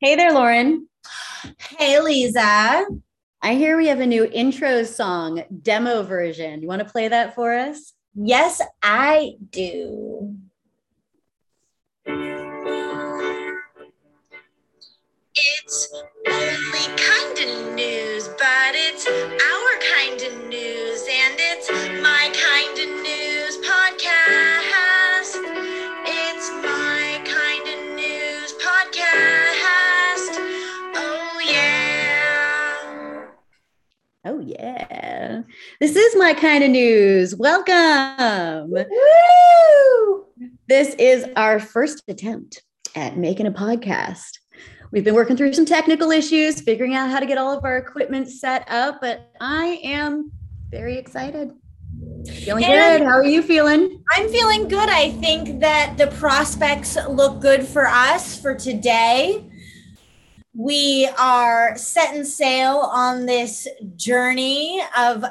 Hey there, Lauren. Hey, Lisa. I hear we have a new intro song demo version. You want to play that for us? Yes, I do. It's only kind of news, but it's our This is my kind of news. Welcome. Woo! This is our first attempt at making a podcast. We've been working through some technical issues, figuring out how to get all of our equipment set up, but I am very excited. Feeling And- good. How are you feeling? I'm feeling good. I think that the prospects look good for us for today. We are setting sail on this journey of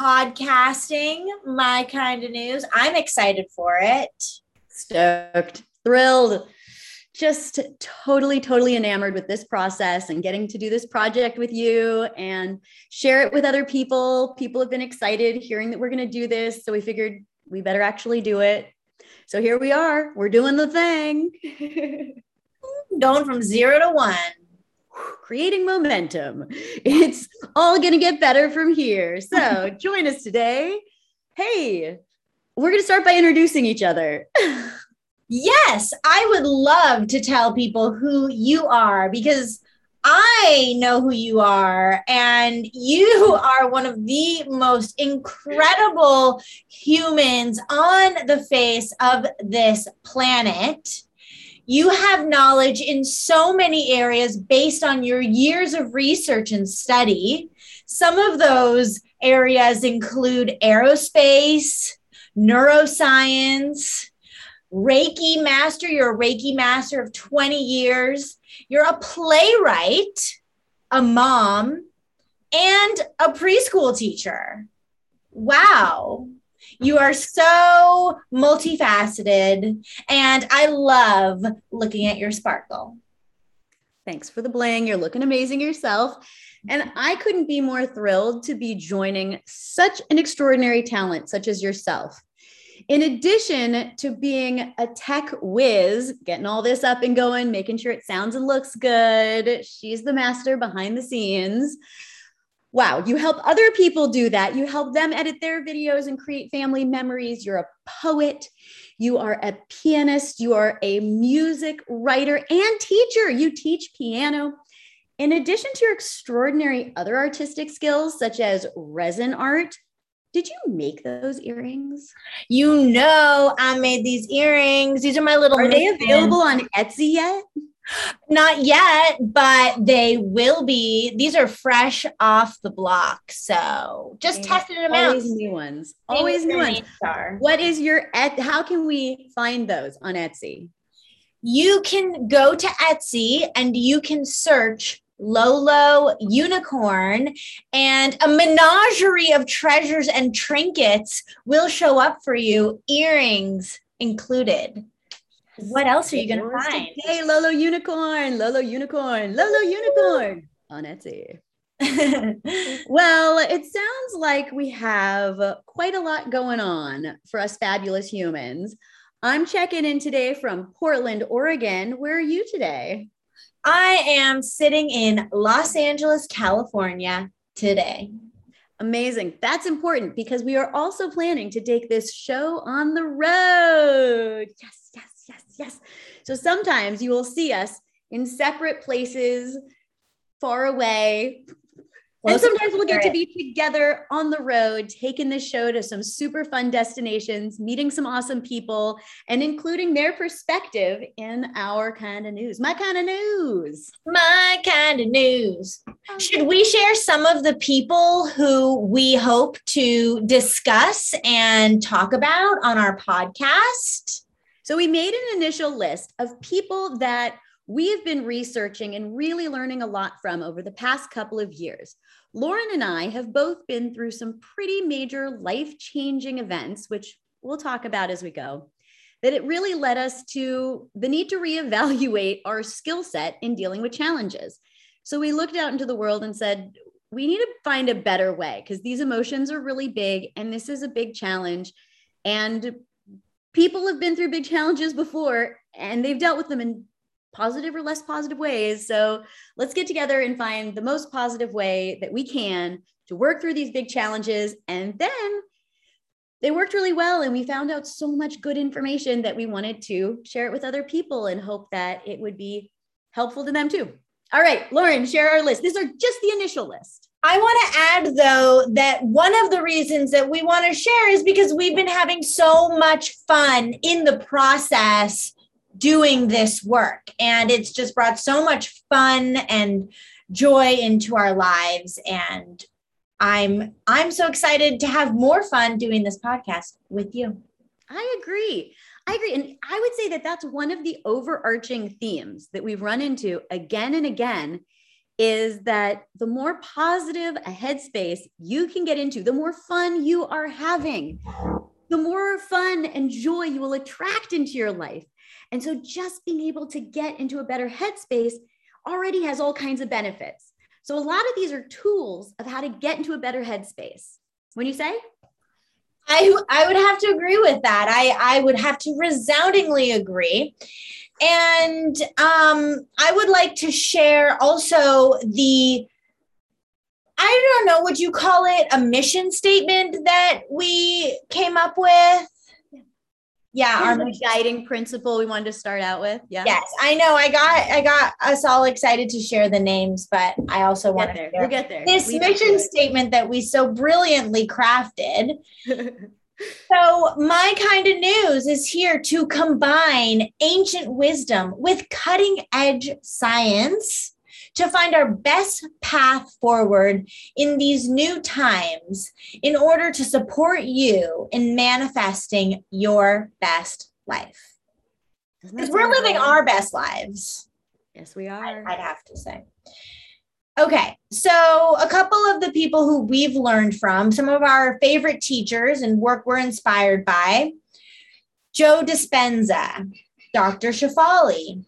podcasting, my kind of news. I'm excited for it. Stoked, thrilled, just totally, totally enamored with this process and getting to do this project with you and share it with other people. People have been excited hearing that we're going to do this. So we figured we better actually do it. So here we are. We're doing the thing, Going from zero to one. Creating momentum. It's all going to get better from here. So join us today. Hey, we're going to start by introducing each other. Yes, I would love to tell people who you are because I know who you are, and you are one of the most incredible humans on the face of this planet. You have knowledge in so many areas based on your years of research and study. Some of those areas include aerospace, neuroscience, Reiki master. You're a Reiki master of 20 years. You're a playwright, a mom, and a preschool teacher. Wow. You are so multifaceted, and I love looking at your sparkle. Thanks for the bling. You're looking amazing yourself. And I couldn't be more thrilled to be joining such an extraordinary talent, such as yourself. In addition to being a tech whiz, getting all this up and going, making sure it sounds and looks good, she's the master behind the scenes. Wow, you help other people do that. You help them edit their videos and create family memories. You're a poet. You are a pianist. You are a music writer and teacher. You teach piano. In addition to your extraordinary other artistic skills, such as resin art, did you make those earrings? You know, I made these earrings. These are my little. Are they available on Etsy yet? Not yet, but they will be. These are fresh off the block. So just Yeah, testing them out. Always new ones. Always new ones. Are. What is your et- how can we find those on Etsy? You can go to Etsy and you can search Lolo Unicorn, and a menagerie of treasures and trinkets will show up for you, earrings included. What else are you going to find? Hey, Lolo Unicorn, Lolo Unicorn, Lolo Unicorn on Etsy. Well, it sounds like we have quite a lot going on for us fabulous humans. I'm checking in today from Portland, Oregon. Where are you today? I am sitting in Los Angeles, California today. Amazing. That's important because we are also planning to take this show on the road. Yes, yes. So sometimes you will see us in separate places, far away. And sometimes we'll get to be together on the road, taking this show to some super fun destinations, meeting some awesome people, and including their perspective in our kind of news. My kind of news. My kind of news. Should we share some of the people who we hope to discuss and talk about on our podcast? So we made an initial list of people that we've been researching and really learning a lot from over the past couple of years. Lauren and I have both been through some pretty major life changing events, which we'll talk about as we go. that it really led us to the need to reevaluate our skill set in dealing with challenges. So we looked out into the world and said, we need to find a better way because these emotions are really big and this is a big challenge. And people have been through big challenges before and they've dealt with them in positive or less positive ways. So let's get together and find the most positive way that we can to work through these big challenges. And then they worked really well. And we found out so much good information that we wanted to share it with other people and hope that it would be helpful to them too. All right, Lauren, share our list. These are just the initial list. I want to add, though, that one of the reasons that we want to share is because we've been having so much fun in the process doing this work. And it's just brought so much fun and joy into our lives. And I'm I'm so excited to have more fun doing this podcast with you. I agree. I agree. And I would say that that's one of the overarching themes that we've run into again and again is that the more positive a headspace you can get into, the more fun you are having, the more fun and joy you will attract into your life. And so just being able to get into a better headspace already has all kinds of benefits. So a lot of these are tools of how to get into a better headspace. When you say? I, I would have to agree with that. I, I would have to resoundingly agree. And um, I would like to share also the I don't know, would you call it a mission statement that we came up with? Yeah our guiding principle we wanted to start out with yeah. Yes i know i got i got us all excited to share the names but i also we'll want to we'll get there. this we mission statement that we so brilliantly crafted. So my kind of news is here to combine ancient wisdom with cutting edge science to find our best path forward in these new times in order to support you in manifesting your best life. Because we're living our best lives. Yes, we are. I'd have to say. Okay, so a couple of the people who we've learned from, some of our favorite teachers and work we're inspired by Joe Dispenza, Dr. Shefali,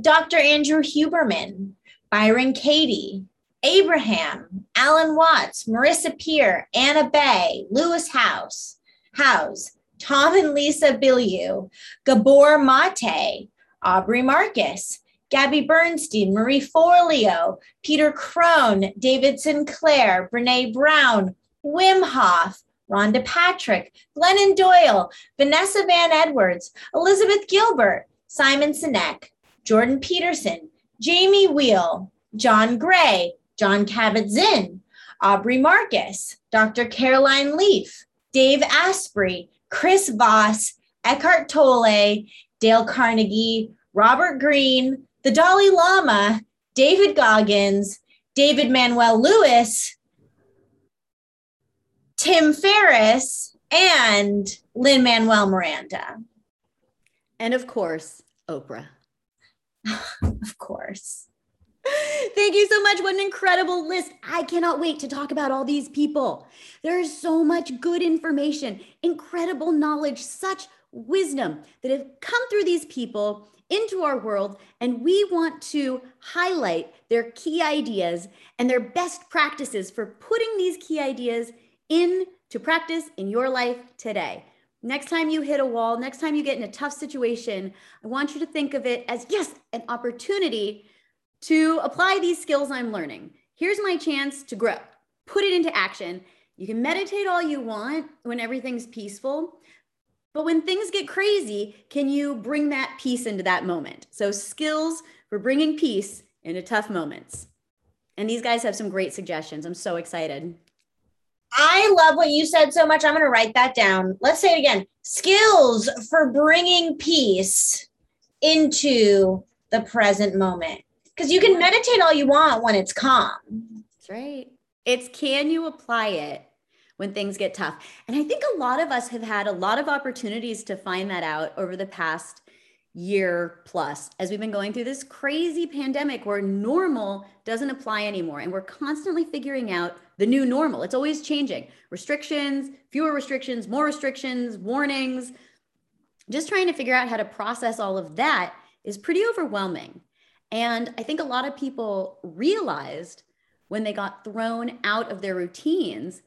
Dr. Andrew Huberman, Byron Katie, Abraham, Alan Watts, Marissa Peer, Anna Bay, Lewis Howes, Howes, Tom and Lisa Bilyeu, Gabor Mate, Aubrey Marcus, Gabby Bernstein, Marie Forleo, Peter Crone, David Sinclair, Brene Brown, Wim Hof, Rhonda Patrick, Glennon Doyle, Vanessa Van Edwards, Elizabeth Gilbert, Simon Sinek, Jordan Peterson, Jamie Wheal, John Gray, Jon Kabat-Zinn, Aubrey Marcus, Dr. Caroline Leaf, Dave Asprey, Chris Voss, Eckhart Tolle, Dale Carnegie, Robert Greene, the Dalai Lama, David Goggins, David Manuel Lewis, Tim Ferriss, and Lin-Manuel Miranda. And of course, Oprah. of course. Thank you so much. What an incredible list. I cannot wait to talk about all these people. There is so much good information, incredible knowledge, such wisdom that have come through these people into our world. And we want to highlight their key ideas and their best practices for putting these key ideas into practice in your life today. Next time you hit a wall, next time you get in a tough situation, I want you to think of it as yes, an opportunity to apply these skills I'm learning. Here's my chance to grow. Put it into action. You can meditate all you want when everything's peaceful, but when things get crazy, can you bring that peace into that moment? So, skills for bringing peace into tough moments. And these guys have some great suggestions. I'm so excited. I love what you said so much. I'm going to write that down. Let's say it again skills for bringing peace into the present moment. Because you can meditate all you want when it's calm. That's right. It's can you apply it when things get tough? And I think a lot of us have had a lot of opportunities to find that out over the past year plus as we've been going through this crazy pandemic where normal doesn't apply anymore. And we're constantly figuring out the new normal. It's always changing. Restrictions, fewer restrictions, more restrictions, warnings. just trying to figure out how to process all of that is pretty overwhelming. And I think a lot of people realized when they got thrown out of their routines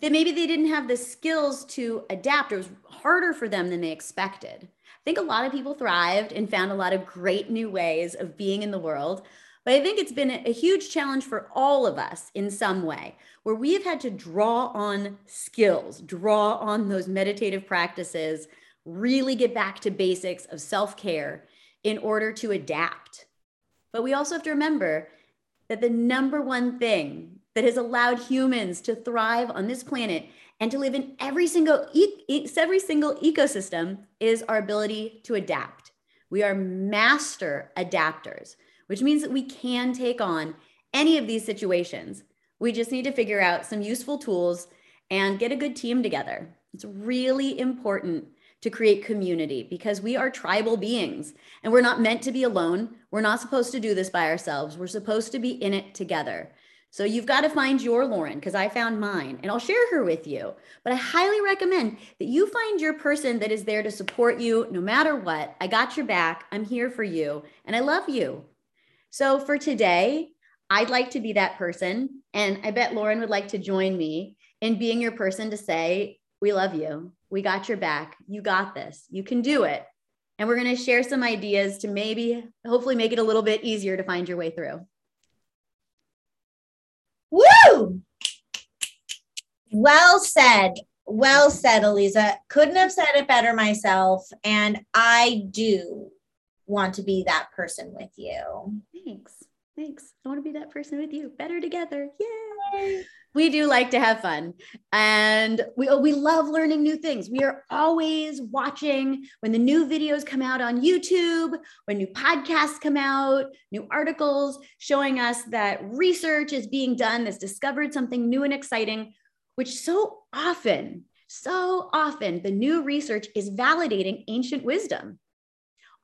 that maybe they didn't have the skills to adapt. It was harder for them than they expected. I think a lot of people thrived and found a lot of great new ways of being in the world. But I think it's been a huge challenge for all of us in some way, where we have had to draw on skills, draw on those meditative practices, really get back to basics of self care in order to adapt. But we also have to remember that the number one thing that has allowed humans to thrive on this planet and to live in every single e- every single ecosystem is our ability to adapt. We are master adapters, which means that we can take on any of these situations. We just need to figure out some useful tools and get a good team together. It's really important to create community because we are tribal beings and we're not meant to be alone. We're not supposed to do this by ourselves. We're supposed to be in it together. So you've got to find your Lauren because I found mine and I'll share her with you. But I highly recommend that you find your person that is there to support you no matter what. I got your back. I'm here for you and I love you. So for today, I'd like to be that person. And I bet Lauren would like to join me in being your person to say, We love you. We got your back. You got this. You can do it. And we're going to share some ideas to maybe, hopefully, make it a little bit easier to find your way through. Woo! Well said. Well said, Eliza. Couldn't have said it better myself. And I do want to be that person with you. Thanks. Thanks. I want to be that person with you. Better together. Yay we do like to have fun and we, oh, we love learning new things. We are always watching when the new videos come out on YouTube, when new podcasts come out, new articles showing us that research is being done that's discovered something new and exciting, which so often, so often the new research is validating ancient wisdom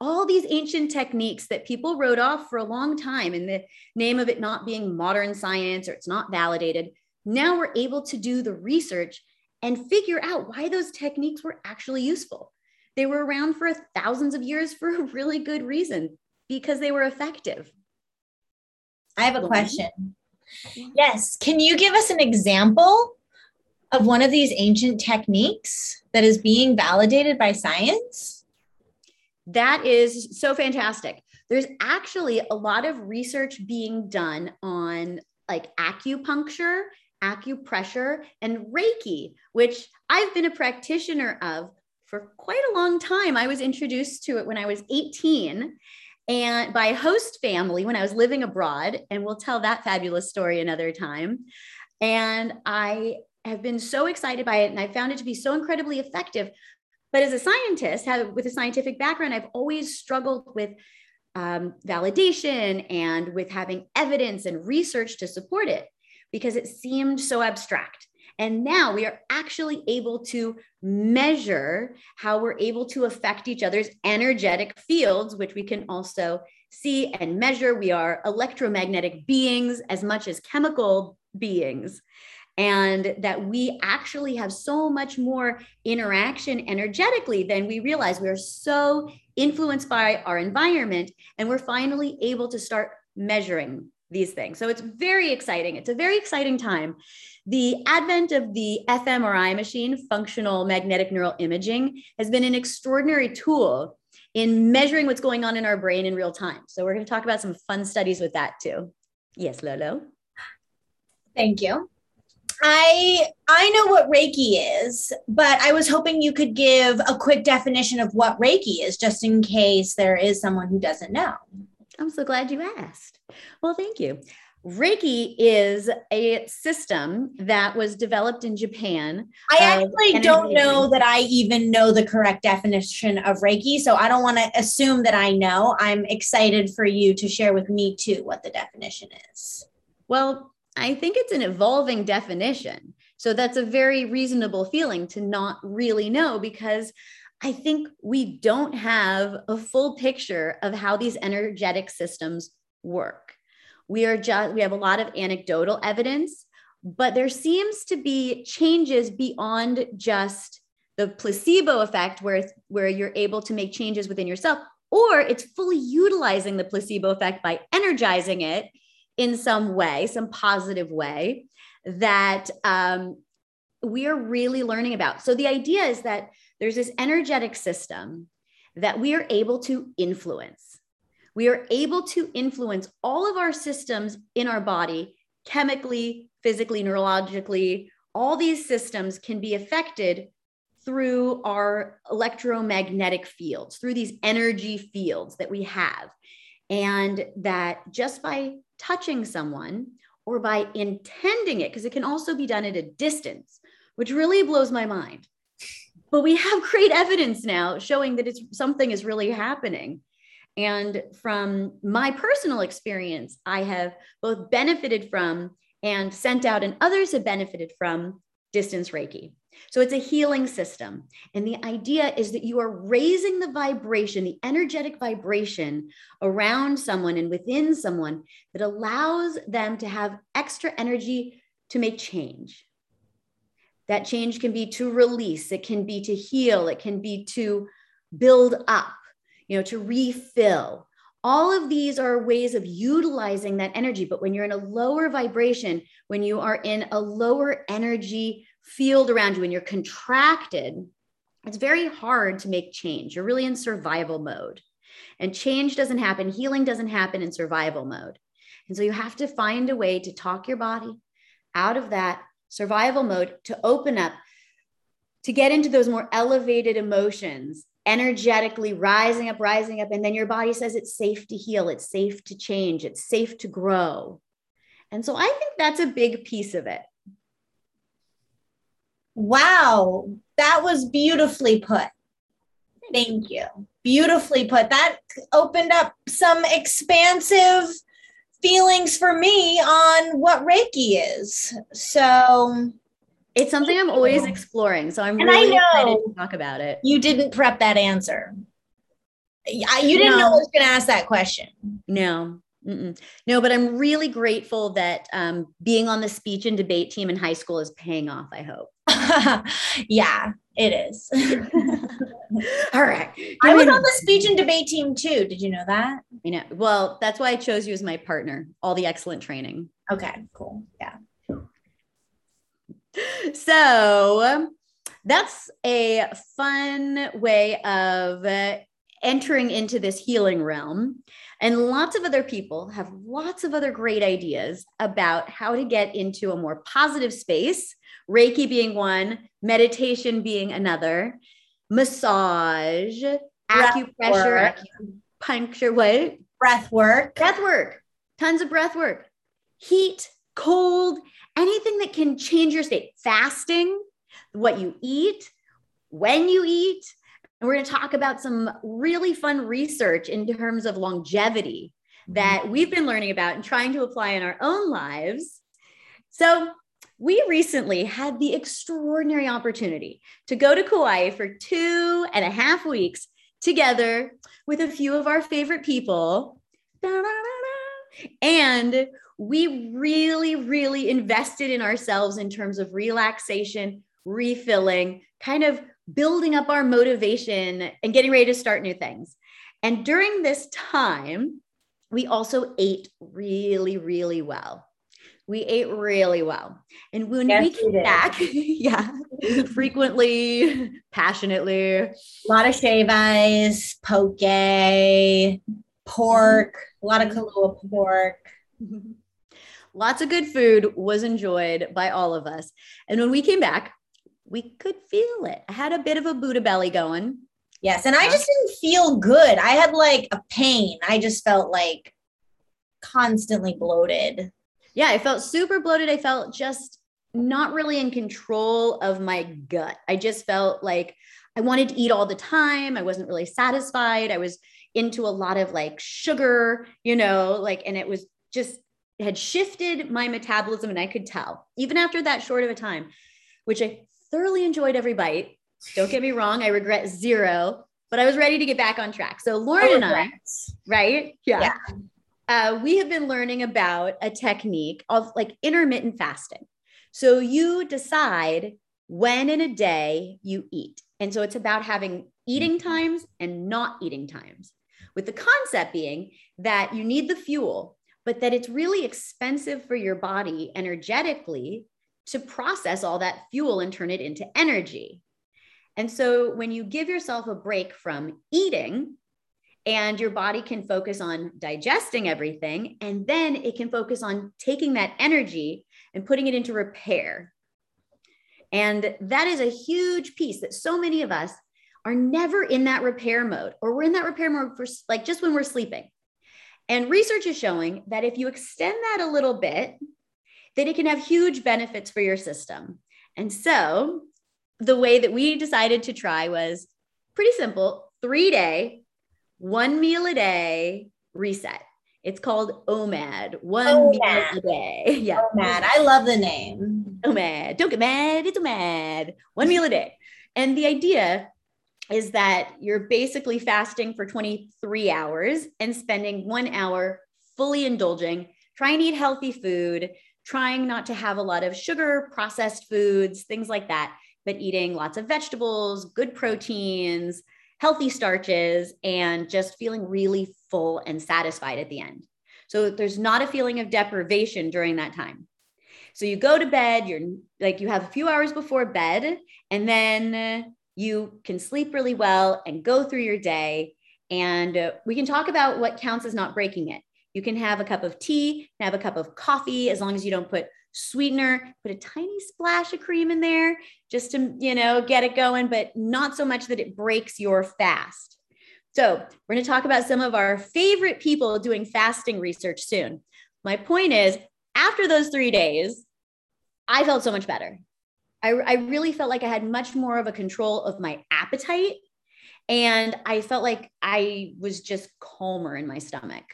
all these ancient techniques that people wrote off for a long time in the name of it not being modern science or it's not validated now we're able to do the research and figure out why those techniques were actually useful. They were around for thousands of years for a really good reason because they were effective. I have a question. Yes. Can you give us an example of one of these ancient techniques that is being validated by science? That is so fantastic. There's actually a lot of research being done on like acupuncture acupressure, and Reiki, which I've been a practitioner of for quite a long time. I was introduced to it when I was 18 and by host family when I was living abroad. And we'll tell that fabulous story another time. And I have been so excited by it and I found it to be so incredibly effective. But as a scientist, have, with a scientific background, I've always struggled with um, validation and with having evidence and research to support it because it seemed so abstract. And now we are actually able to measure how we're able to affect each other's energetic fields, which we can also see and measure. We are electromagnetic beings as much as chemical beings. And that we actually have so much more interaction energetically than we realize. We are so influenced by our environment, and we're finally able to start measuring these things. So it's very exciting. It's a very exciting time. The advent of the fMRI machine, functional magnetic neural imaging, has been an extraordinary tool in measuring what's going on in our brain in real time. So we're going to talk about some fun studies with that too. Yes, Lolo. Thank you. I I know what Reiki is, but I was hoping you could give a quick definition of what Reiki is just in case there is someone who doesn't know. I'm so glad you asked. Well, thank you. Reiki is a system that was developed in Japan. I actually don't know that I even know the correct definition of Reiki, so I don't want to assume that I know. I'm excited for you to share with me too what the definition is. Well, I think it's an evolving definition. So that's a very reasonable feeling to not really know because I think we don't have a full picture of how these energetic systems work. We are just, we have a lot of anecdotal evidence, but there seems to be changes beyond just the placebo effect where where you're able to make changes within yourself or it's fully utilizing the placebo effect by energizing it in some way some positive way that um, we are really learning about. So the idea is that there's this energetic system that we are able to influence. We are able to influence all of our systems in our body chemically physically neurologically. All these systems can be affected through our electromagnetic fields, through these energy fields that we have. And that just by touching someone or by intending it, because it can also be done at a distance, which really blows my mind. But we have great evidence now showing that it's something is really happening. And from my personal experience, I have both benefited from and sent out, and others have benefited from distance Reiki. So it's a healing system. And the idea is that you are raising the vibration, the energetic vibration around someone and within someone that allows them to have extra energy to make change. That change can be to release, it can be to heal, it can be to build up, you know, to refill. All of these are ways of utilizing that energy. But when you're in a lower vibration, when you are in a lower energy field around you and you're contracted, it's very hard to make change. You're really in survival mode. And change doesn't happen, healing doesn't happen in survival mode. And so you have to find a way to talk your body out of that survival mode to open up, to get into those more elevated emotions, energetically rising up, rising up. And then your body says it's safe to heal, it's safe to change, it's safe to grow. And so I think that's a big piece of it. Wow, that was beautifully put. Thank you. Beautifully put. That opened up some expansive feelings for me on what Reiki is. So it's something I'm always exploring. So I'm really excited to talk about it. You didn't prep that answer. You didn't no. know I was going to ask that question. No, Mm-mm. No, but I'm really grateful that um, being on the speech and debate team in high school is paying off. I hope. yeah, it is. All right. I was on the speech and debate team too. Did you know that? You know, well, that's why I chose you as my partner. All the excellent training. Okay, cool. Yeah. So um, that's a fun way of uh, entering into this healing realm. And lots of other people have lots of other great ideas about how to get into a more positive space, Reiki being one, meditation being another, massage, acupressure, work. acupuncture, what? Breath work. Breath work. Tons of breath work. Heat, cold, anything that can change your state. Fasting, what you eat, when you eat, and we're going to talk about some really fun research in terms of longevity that mm-hmm. we've been learning about and trying to apply in our own lives. So, we recently had the extraordinary opportunity to go to Kauai for two and a half weeks together with a few of our favorite people. And we really, really invested in ourselves in terms of relaxation, refilling, kind of building up our motivation and getting ready to start new things. And during this time, we also ate really, really well. We ate really well. And when yes, we came we back, yeah, frequently, passionately. A lot of shave ice, poke, pork, a lot of mm-hmm. Kalua pork. Mm-hmm. Lots of good food was enjoyed by all of us. And when we came back, we could feel it. I had a bit of a Buddha belly going. Yes. And I just didn't feel good. I had like a pain. I just felt like constantly bloated. Yeah, I felt super bloated. I felt just not really in control of my gut. I just felt like I wanted to eat all the time. I wasn't really satisfied. I was into a lot of like sugar, you know, like, and it was just had shifted my metabolism and I could tell even after that short of a time, which I thoroughly enjoyed every bite. Don't get me wrong, I regret zero, but I was ready to get back on track. So Lauren and I, right? Yeah. yeah. Uh, we have been learning about a technique of like intermittent fasting. So you decide when in a day you eat. And so it's about having eating times and not eating times, with the concept being that you need the fuel, but that it's really expensive for your body energetically to process all that fuel and turn it into energy. And so when you give yourself a break from eating, and your body can focus on digesting everything, and then it can focus on taking that energy and putting it into repair. And that is a huge piece that so many of us are never in that repair mode, or we're in that repair mode for like just when we're sleeping. And research is showing that if you extend that a little bit, that it can have huge benefits for your system. And so the way that we decided to try was pretty simple three day, one meal a day reset. It's called OMAD, one OMAD. meal a day. Yeah. OMAD. I love the name. OMAD. Don't get mad. It's OMAD. One meal a day. And the idea is that you're basically fasting for 23 hours and spending one hour fully indulging, trying to eat healthy food, trying not to have a lot of sugar, processed foods, things like that, but eating lots of vegetables, good proteins, healthy starches, and just feeling really full and satisfied at the end. So there's not a feeling of deprivation during that time. So you go to bed, you're like, you have a few hours before bed, and then you can sleep really well and go through your day. And uh, we can talk about what counts as not breaking it. You can have a cup of tea, have a cup of coffee, as long as you don't put sweetener, put a tiny splash of cream in there just to, you know, get it going, but not so much that it breaks your fast. So, we're going to talk about some of our favorite people doing fasting research soon. My point is, after those three days, I felt so much better. I, I really felt like I had much more of a control of my appetite. And I felt like I was just calmer in my stomach.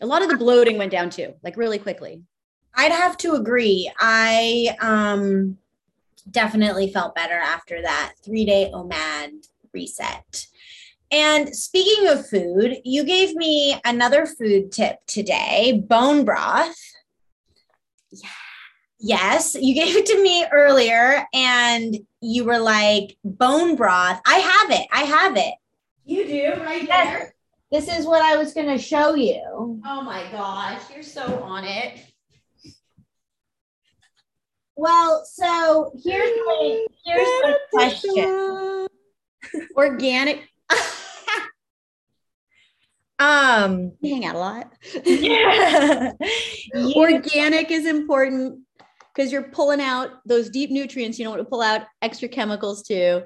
A lot of the bloating went down too, like really quickly. I'd have to agree. I um, definitely felt better after that three day OMAD reset. And speaking of food, you gave me another food tip today bone broth. Yeah. Yes, you gave it to me earlier and you were like, bone broth. I have it. I have it. You do right Yes. This is what I was going to show you. Oh my gosh, you're so on it. Well, so here's my, here's my question. Organic. Um, You hang out a lot. yeah. Organic is important because you're pulling out those deep nutrients. You don't want to pull out extra chemicals too.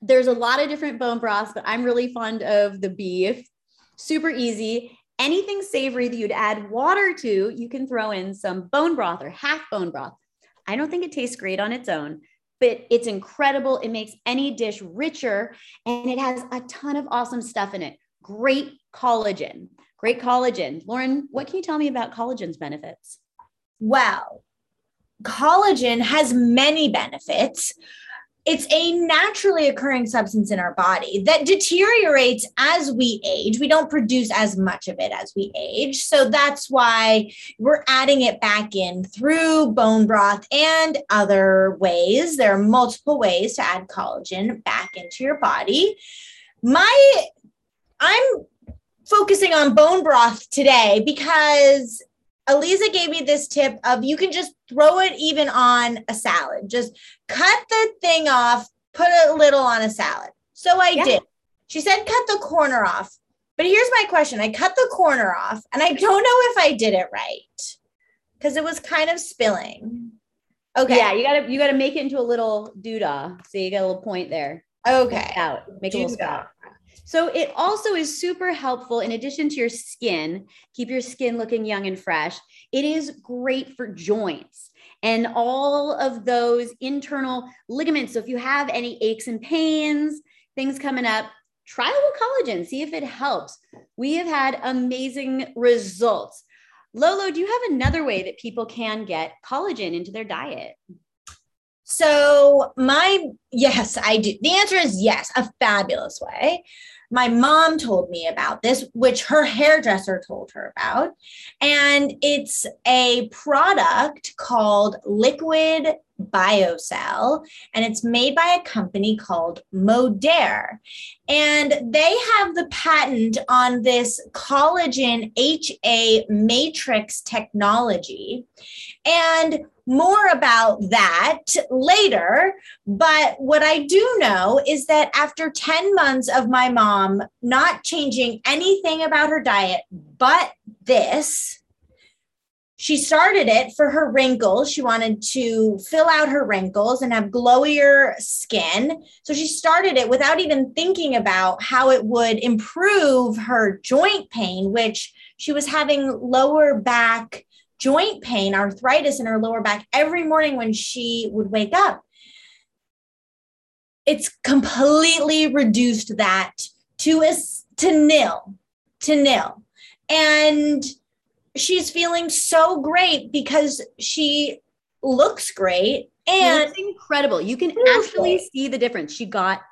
There's a lot of different bone broths, but I'm really fond of the beef. Super easy. Anything savory that you'd add water to, you can throw in some bone broth or half bone broth. I don't think it tastes great on its own, but it's incredible. It makes any dish richer and it has a ton of awesome stuff in it. Great collagen. Great collagen. Lauren, what can you tell me about collagen's benefits? Well, collagen has many benefits. It's a naturally occurring substance in our body that deteriorates as we age. We don't produce as much of it as we age. So that's why we're adding it back in through bone broth and other ways. There are multiple ways to add collagen back into your body. My I'm focusing on bone broth today because Eliza gave me this tip of you can just throw it even on a salad. Just cut the thing off, put a little on a salad. So I Yeah. did. She said cut the corner off. But here's my question. I cut the corner off and I don't know if I did it right because it was kind of spilling. Okay. Yeah, you gotta you gotta make it into a little doodah. So you got a little point there. Okay. Out. Make a little Doodah. spout. So it also is super helpful in addition to your skin, keep your skin looking young and fresh. It is great for joints and all of those internal ligaments. So if you have any aches and pains, things coming up, try a little collagen, see if it helps. We have had amazing results. Lolo, do you have another way that people can get collagen into their diet? So, my yes, I do. The answer is yes, a fabulous way. My mom told me about this, which her hairdresser told her about. And it's a product called Liquid Biocell, and it's made by a company called Modere. And they have the patent on this collagen HA matrix technology. And more about that later. But what I do know is that after 10 months of my mom not changing anything about her diet but this, she started it for her wrinkles. She wanted to fill out her wrinkles and have glowier skin. So she started it without even thinking about how it would improve her joint pain, which she was having lower back joint pain, arthritis in her lower back every morning when she would wake up. It's completely reduced that to a, to nil, to nil. And she's feeling so great because she looks great and it's incredible. You can actually see the difference. She got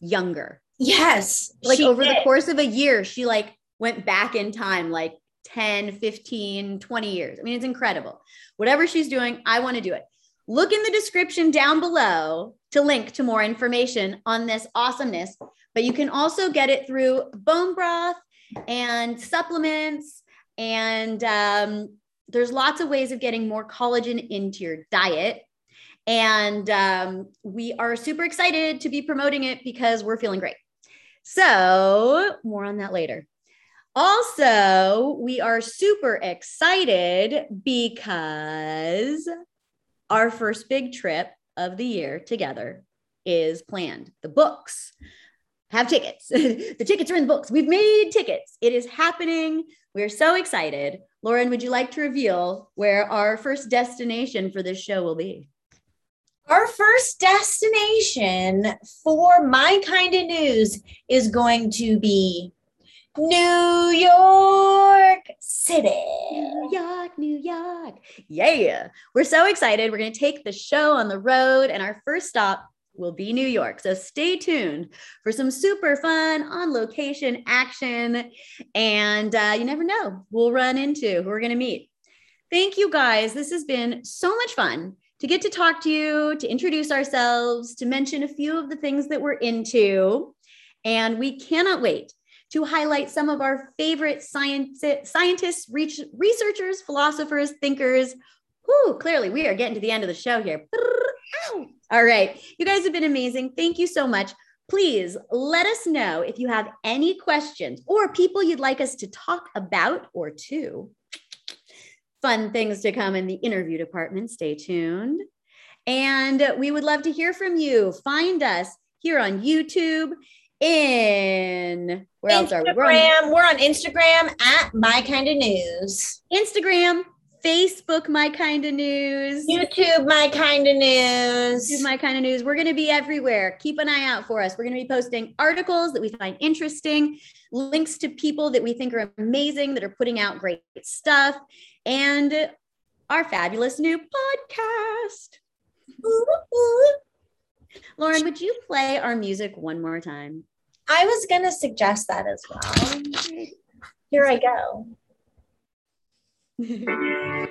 younger. Yes. Like over did. the course of a year, she like went back in time like 10, 15, 20 years. I mean, it's incredible. Whatever she's doing, I want to do it. Look in the description down below to link to more information on this awesomeness, but you can also get it through bone broth and supplements. And um, there's lots of ways of getting more collagen into your diet. And um, we are super excited to be promoting it because we're feeling great. So, more on that later. Also, we are super excited because our first big trip of the year together is planned. The books have tickets. the tickets are in the books. We've made tickets. It is happening. We're so excited. Lauren, would you like to reveal where our first destination for this show will be? Our first destination for my kind of news is going to be New York City. New York, New York. Yeah. We're so excited. We're going to take the show on the road, and our first stop will be New York. So stay tuned for some super fun on location action. And uh, you never know, we'll run into who we're going to meet. Thank you guys. This has been so much fun to get to talk to you, to introduce ourselves, to mention a few of the things that we're into. And we cannot wait to highlight some of our favorite science, scientists, researchers, philosophers, thinkers. Whoo, clearly we are getting to the end of the show here. All right. You guys have been amazing. Thank you so much. Please let us know if you have any questions or people you'd like us to talk about or to. Fun things to come in the interview department. Stay tuned. And we would love to hear from you. Find us here on YouTube in where else are we? We're on, we're on Instagram at My Kind of News. Instagram, Facebook, My Kind of News. YouTube, My Kind of News. YouTube, My Kind of News. We're going to be everywhere. Keep an eye out for us. We're going to be posting articles that we find interesting, links to people that we think are amazing, that are putting out great stuff, and our fabulous new podcast. Ooh, ooh. Lauren, would you play our music one more time? I was going to suggest that as well. Here I go.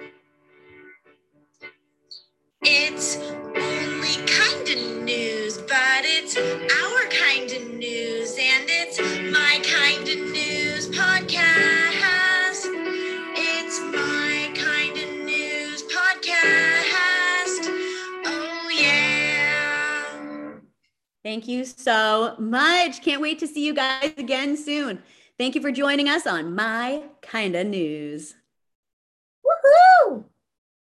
it's only kind of news, but it's our kind of news, and it's my kind of news podcast. Thank you so much. Can't wait to see you guys again soon. Thank you for joining us on My Kinda News. Woohoo!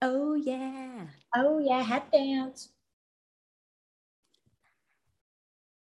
Oh, yeah. Oh, yeah. Hat dance.